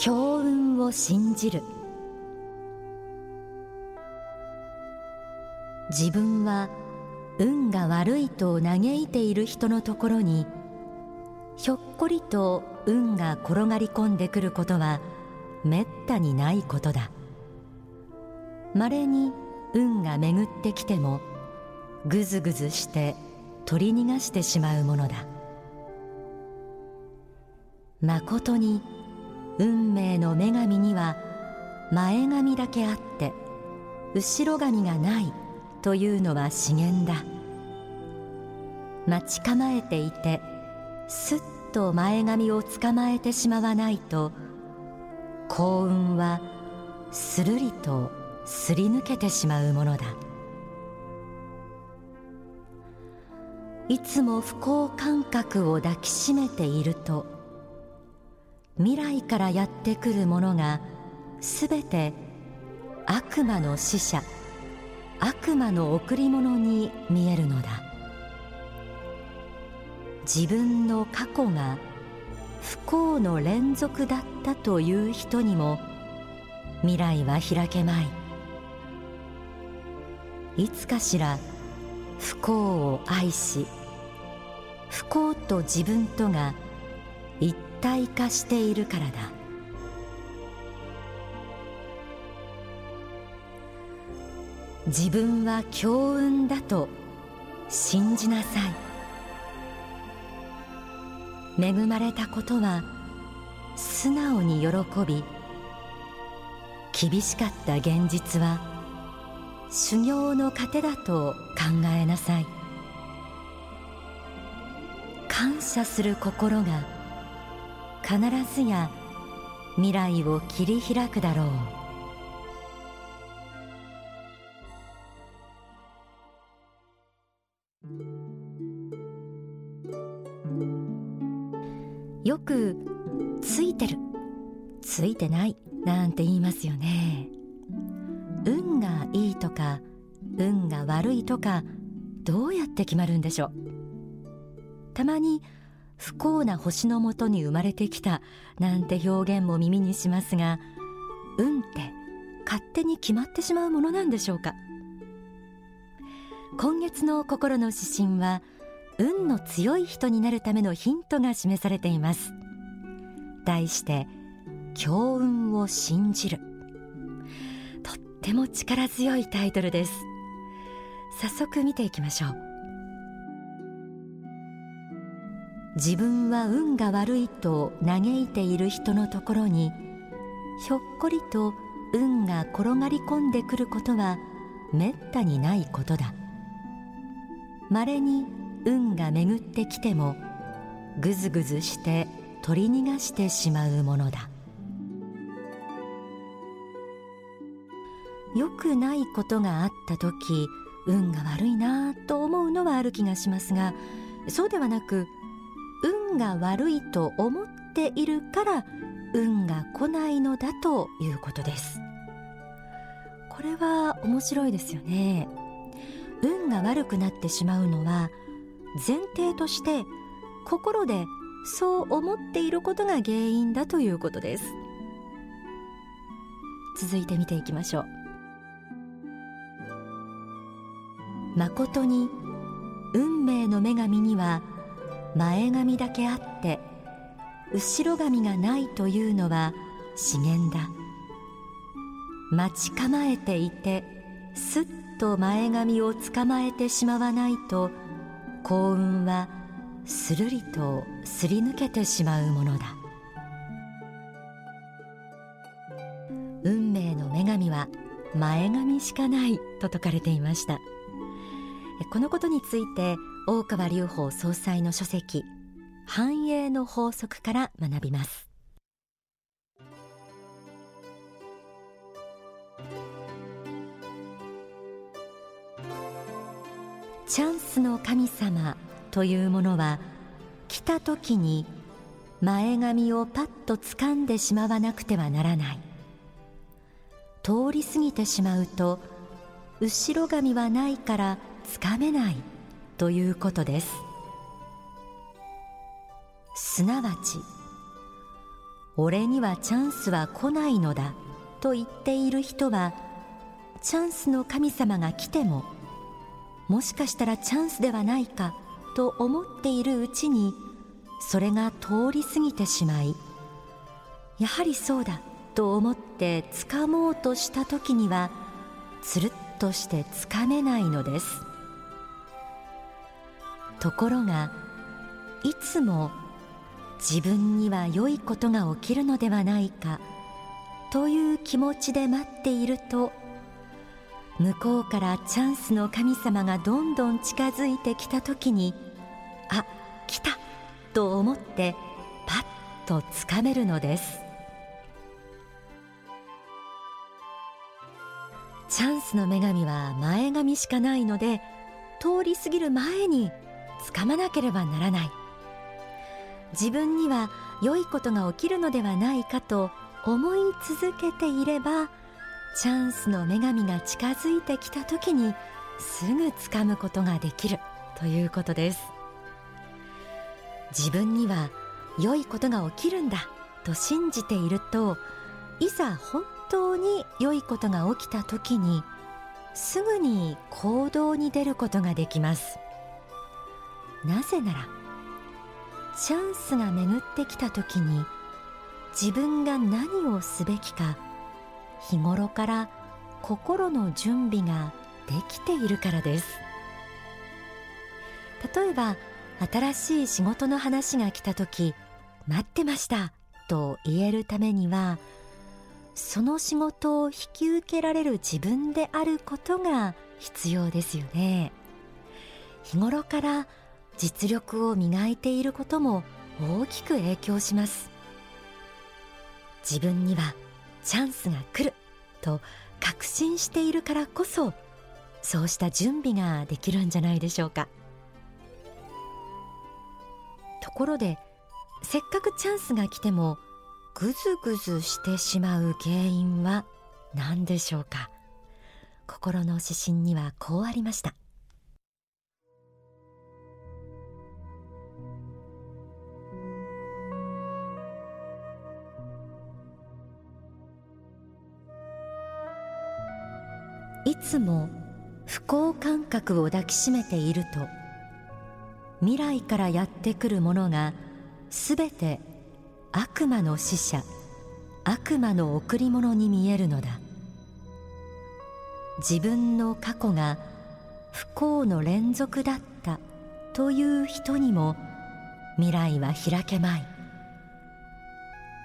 強運を信じる。自分は運が悪いと嘆いている人のところにひょっこりと運が転がり込んでくることはめったにないことだ。まれに運が巡ってきてもぐずぐずして取り逃がしてしまうものだ。まことに運命の女神には前髪だけあって後ろ髪がないというのは資源だ。待ち構えていてすっと前髪を捕まえてしまわないと幸運はするりとすり抜けてしまうものだ。いつも不幸感覚を抱きしめていると未来からやってくるものがすべて悪魔の使者悪魔の贈り物に見えるのだ。自分の過去が不幸の連続だったという人にも未来は開けまい。いつかしら不幸を愛し不幸と自分とが体化しているからだ。自分は強運だと信じなさい。恵まれたことは素直に喜び厳しかった現実は修行の糧だと考えなさい。感謝する心が必ずや未来を切り開くだろう。よくついてるついてないなんて言いますよね。運がいいとか運が悪いとかどうやって決まるんでしょう。たまに不幸な星のもとに生まれてきたなんて表現も耳にしますが運って勝手に決まってしまうものなんでしょうか？今月の心の指針は運の強い人になるためのヒントが示されています。題して強運を信じる。とっても力強いタイトルです。早速見ていきましょう。自分は運が悪いと嘆いている人のところにひょっこりと運が転がり込んでくることはめったにないことだ。まれに運が巡ってきてもぐずぐずして取り逃がしてしまうものだ。良くないことがあった時運が悪いなと思うのはある気がしますがそうではなく運が悪いと思っているから運が来ないのだということです。これは面白いですよね。運が悪くなってしまうのは前提として心でそう思っていることが原因だということです。続いて見ていきましょう。誠に運命の女神には前髪だけあって後ろ髪がないというのは資源だ。待ち構えていてすっと前髪を捕まえてしまわないと幸運はするりとすり抜けてしまうものだ。運命の女神は前髪しかないと説かれていました。このことについて大川隆法総裁の書籍繁栄の法則から学びます。チャンスの神様というものは来た時に前髪をパッと掴んでしまわなくてはならない。通り過ぎてしまうと後ろ髪はないからつかめない。ということです。すなわち俺にはチャンスは来ないのだと言っている人はチャンスの神様が来てももしかしたらチャンスではないかと思っているうちにそれが通り過ぎてしまいやはりそうだと思って掴もうとした時にはつるっとしてつかめないのです。ところがいつも自分には良いことが起きるのではないかという気持ちで待っていると向こうからチャンスの神様がどんどん近づいてきた時にあ来たと思ってパッとつかめるのです。チャンスの女神は前髪しかないので通り過ぎる前につかまなければならない。自分には良いことが起きるのではないかと思い続けていればチャンスの女神が近づいてきた時にすぐ掴むことができるということです。自分には良いことが起きるんだと信じているといざ本当に良いことが起きた時にすぐに行動に出ることができます。なぜならチャンスが巡ってきた時に自分が何をすべきか日頃から心の準備ができているからです。例えば新しい仕事の話が来た時待ってましたと言えるためにはその仕事を引き受けられる自分であることが必要ですよね。日頃から実力を磨いていることも大きく影響します。自分にはチャンスが来ると確信しているからこそそうした準備ができるんじゃないでしょうか。ところでせっかくチャンスが来てもぐずぐずしてしまう原因は何でしょうか？心の指針にはこうありました。つも不幸感覚を抱きしめていると未来からやってくるものがすべて悪魔の使者悪魔の贈り物に見えるのだ。自分の過去が不幸の連続だったという人にも未来は開けまい。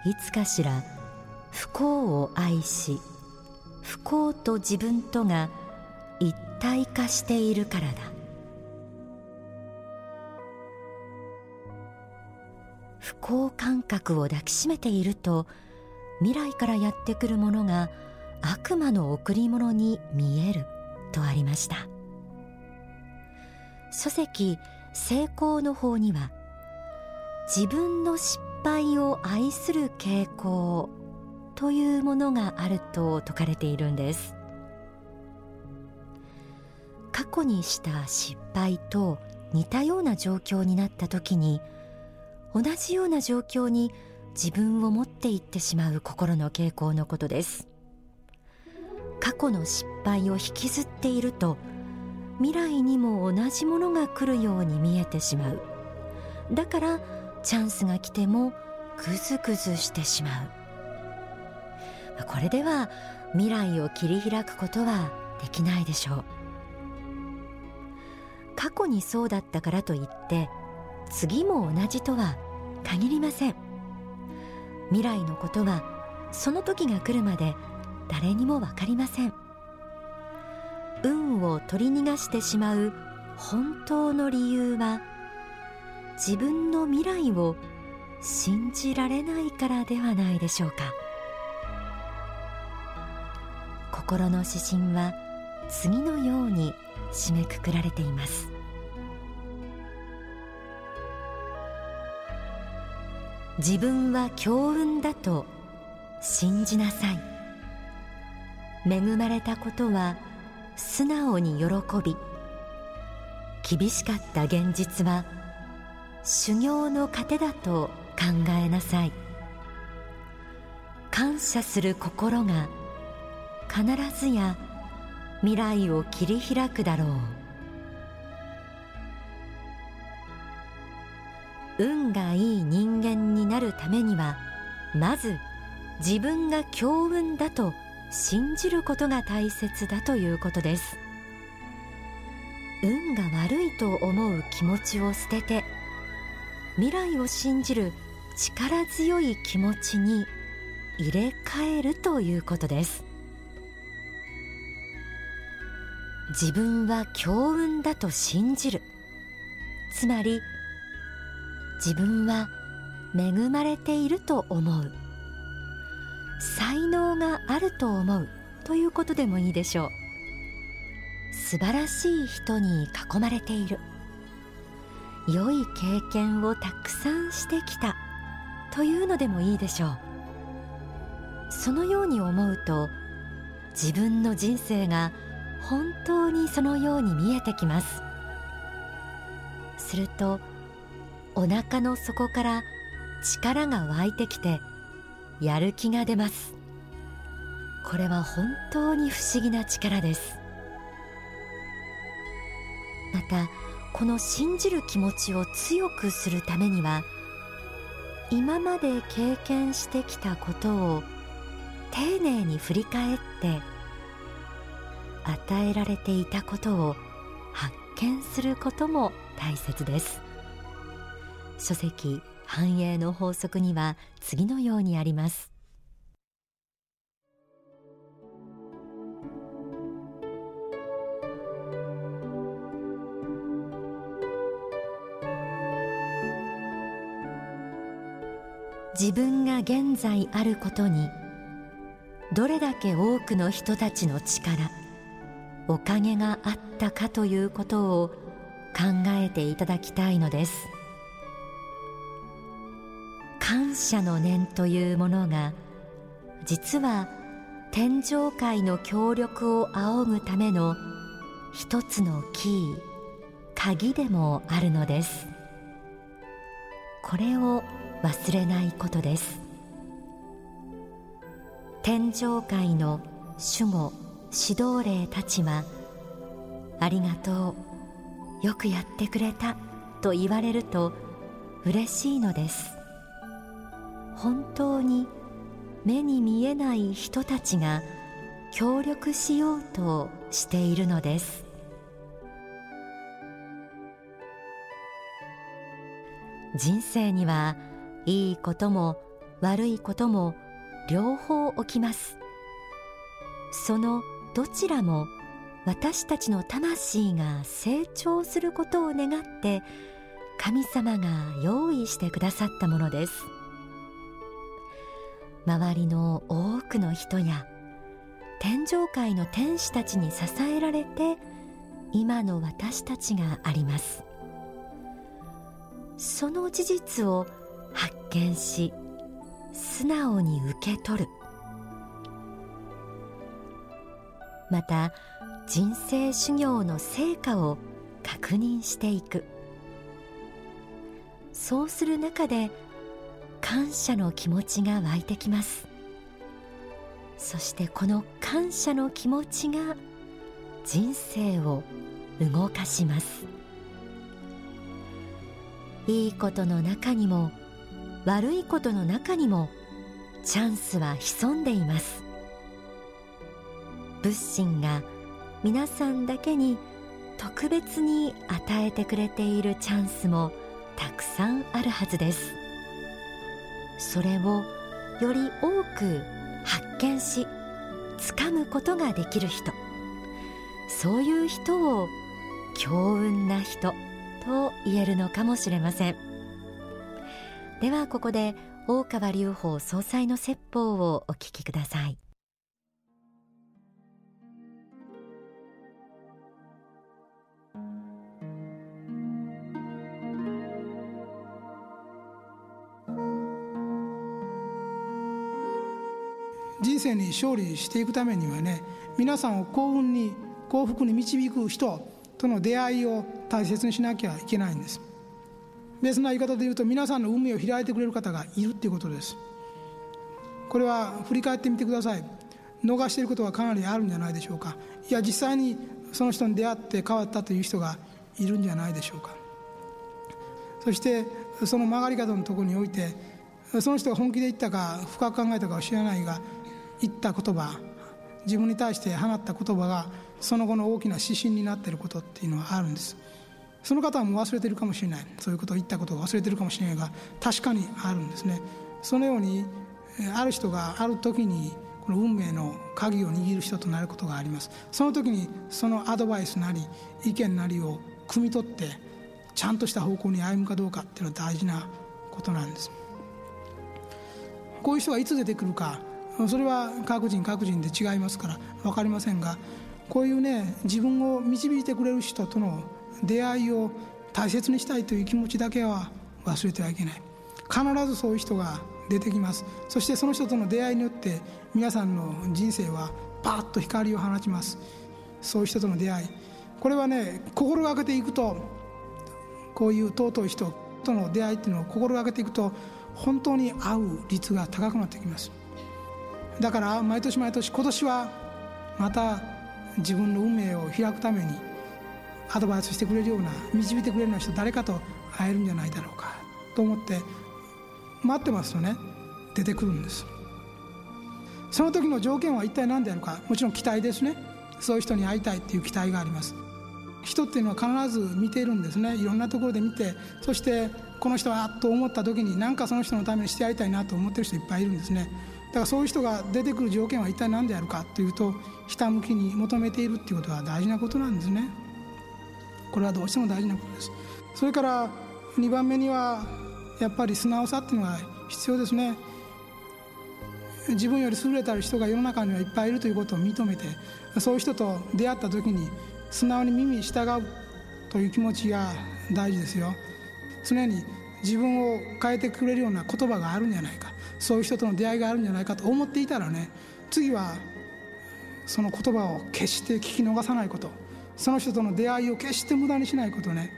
いつかしら不幸を愛し不幸と自分とが一体化しているからだ。不幸感覚を抱きしめていると未来からやってくるものが悪魔の贈り物に見えるとありました。書籍成功の方には自分の失敗を愛する傾向というものがあると説かれているんです。過去にした失敗と似たような状況になった時に同じような状況に自分を持っていってしまう心の傾向のことです。過去の失敗を引きずっていると未来にも同じものが来るように見えてしまう。だからチャンスが来てもグズグズしてしまう。これでは未来を切り開くことはできないでしょう。過去にそうだったからといって次も同じとは限りません。未来のことはその時が来るまで誰にも分かりません。運を取り逃がしてしまう本当の理由は自分の未来を信じられないからではないでしょうか。心の指針は次のように締めくくられています。自分は強運だと信じなさい。恵まれたことは素直に喜び厳しかった現実は修行の糧だと考えなさい。感謝する心が必ずや未来を切り開くだろう。運がいい人間になるためにはまず自分が強運だと信じることが大切だということです。運が悪いと思う気持ちを捨てて未来を信じる力強い気持ちに入れ替えるということです。自分は強運だと信じる。つまり自分は恵まれていると思う。才能があると思うということでもいいでしょう。素晴らしい人に囲まれている。良い経験をたくさんしてきたというのでもいいでしょう。そのように思うと自分の人生が本当にそのように見えてきます。するとお腹の底から力が湧いてきてやる気が出ます。これは本当に不思議な力です。またこの信じる気持ちを強くするためには今まで経験してきたことを丁寧に振り返って与えられていたことを発見することも大切です。書籍繁栄の法則には次のようにあります。自分が現在あることにどれだけ多くの人たちの力おかげがあったかということを考えていただきたいのです。感謝の念というものが実は天上界の協力を仰ぐための一つのキー鍵でもあるのです。これを忘れないことです。天上界の守護指導霊たちはありがとうよくやってくれたと言われると嬉しいのです。本当に目に見えない人たちが協力しようとしているのです。人生にはいいことも悪いことも両方起きます。そのどちらも私たちの魂が成長することを願って神様が用意してくださったものです。周りの多くの人や天上界の天使たちに支えられて今の私たちがあります。その事実を発見し素直に受け取る。また人生修行の成果を確認していく。そうする中で感謝の気持ちが湧いてきます。そしてこの感謝の気持ちが人生を動かします。いいことの中にも悪いことの中にもチャンスは潜んでいます。仏心が皆さんだけに特別に与えてくれているチャンスもたくさんあるはずです。それをより多く発見し掴むことができる人。そういう人を強運な人と言えるのかもしれません。ではここで大川隆法総裁の説法をお聞きください。生に勝利していくためにはね皆さんを幸運に幸福に導く人との出会いを大切にしなきゃいけないんです。別な言い方で言うと皆さんの運命を開いてくれる方がいるっていうことです。これは振り返ってみてください。逃していることがかなりあるんじゃないでしょうか。いや実際にその人に出会って変わったという人がいるんじゃないでしょうか。そしてその曲がり角のところにおいてその人が本気で言ったか深く考えたかは知らないが言った言葉自分に対して放った言葉がその後の大きな指針になっていることっていうのはあるんです。その方はもう忘れてるかもしれない。そういうことを言ったことを忘れてるかもしれないが確かにあるんですね。そのようにある人がある時にこの運命の鍵を握る人となることがあります。その時にそのアドバイスなり意見なりを汲み取ってちゃんとした方向に歩むかどうかっていうのは大事なことなんです。こういう人がいつ出てくるかそれは各人各人で違いますから分かりませんがこういうね自分を導いてくれる人との出会いを大切にしたいという気持ちだけは忘れてはいけない。必ずそういう人が出てきます。そしてその人との出会いによって皆さんの人生はパーッと光を放ちます。そういう人との出会い。これはね心がけていくとこういう尊い人との出会いっていうのを心がけていくと本当に会う率が高くなってきます。だから毎年毎年今年はまた自分の運命を開くためにアドバイスしてくれるような導いてくれるような人誰かと会えるんじゃないだろうかと思って待ってますとね出てくるんです。その時の条件は一体何であるかもちろん期待ですね。そういう人に会いたいっていう期待があります。人っていうのは必ず見ているんですね。いろんなところで見てそしてこの人はと思った時に何かその人のためにしてやりたいなと思ってる人いっぱいいるんですね。だからそういう人が出てくる条件は一体何であるかというとひたむきに求めているっていうことは大事なことなんですね。これはどうしても大事なことです。それから2番目にはやっぱり素直さっていうのが必要ですね。自分より優れた人が世の中にはいっぱいいるということを認めてそういう人と出会った時に素直に耳に従うという気持ちが大事ですよ。常に自分を変えてくれるような言葉があるんじゃないか。そういう人との出会いがあるんじゃないかと思っていたらね次はその言葉を決して聞き逃さないこと。その人との出会いを決して無駄にしないことね。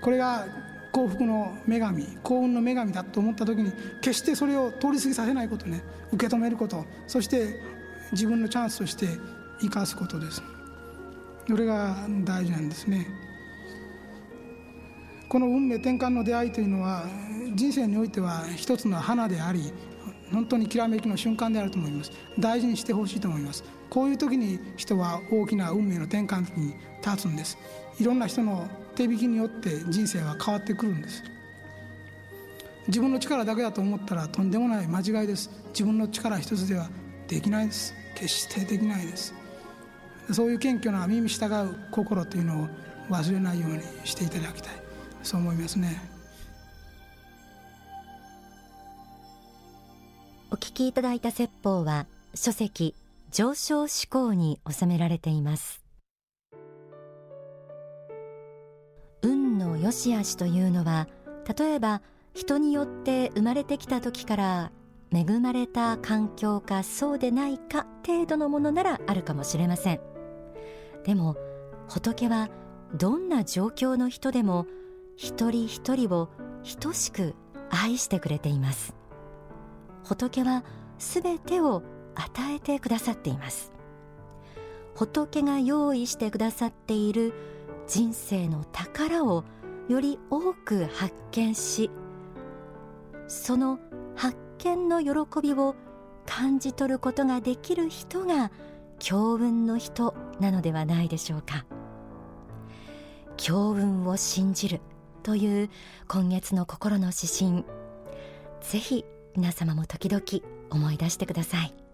これが幸福の女神幸運の女神だと思った時に決してそれを通り過ぎさせないことね。受け止めること。そして自分のチャンスとして生かすことです。それが大事なんですね。この運命転換の出会いというのは人生においては一つの花であり本当にきらめきの瞬間であると思います。大事にしてほしいと思います。こういう時に人は大きな運命の転換に立つんです。いろんな人の手引きによって人生は変わってくるんです。自分の力だけだと思ったらとんでもない間違いです。自分の力一つではできないです。決してできないです。そういう謙虚な耳従う心というのを忘れないようにしていただきたい。そう思いますね。お聞きいただいた説法は書籍上昇思考に収められています。運の良し悪しというのは例えば人によって生まれてきた時から恵まれた環境かそうでないか程度のものならあるかもしれません。でも仏はどんな状況の人でも一人一人を等しく愛してくれています。仏はすべてを与えてくださっています。仏が用意してくださっている人生の宝をより多く発見しその発見の喜びを感じ取ることができる人が強運の人なのではないでしょうか。強運を信じる。という今月の心の指針。ぜひ皆様も時々思い出してください。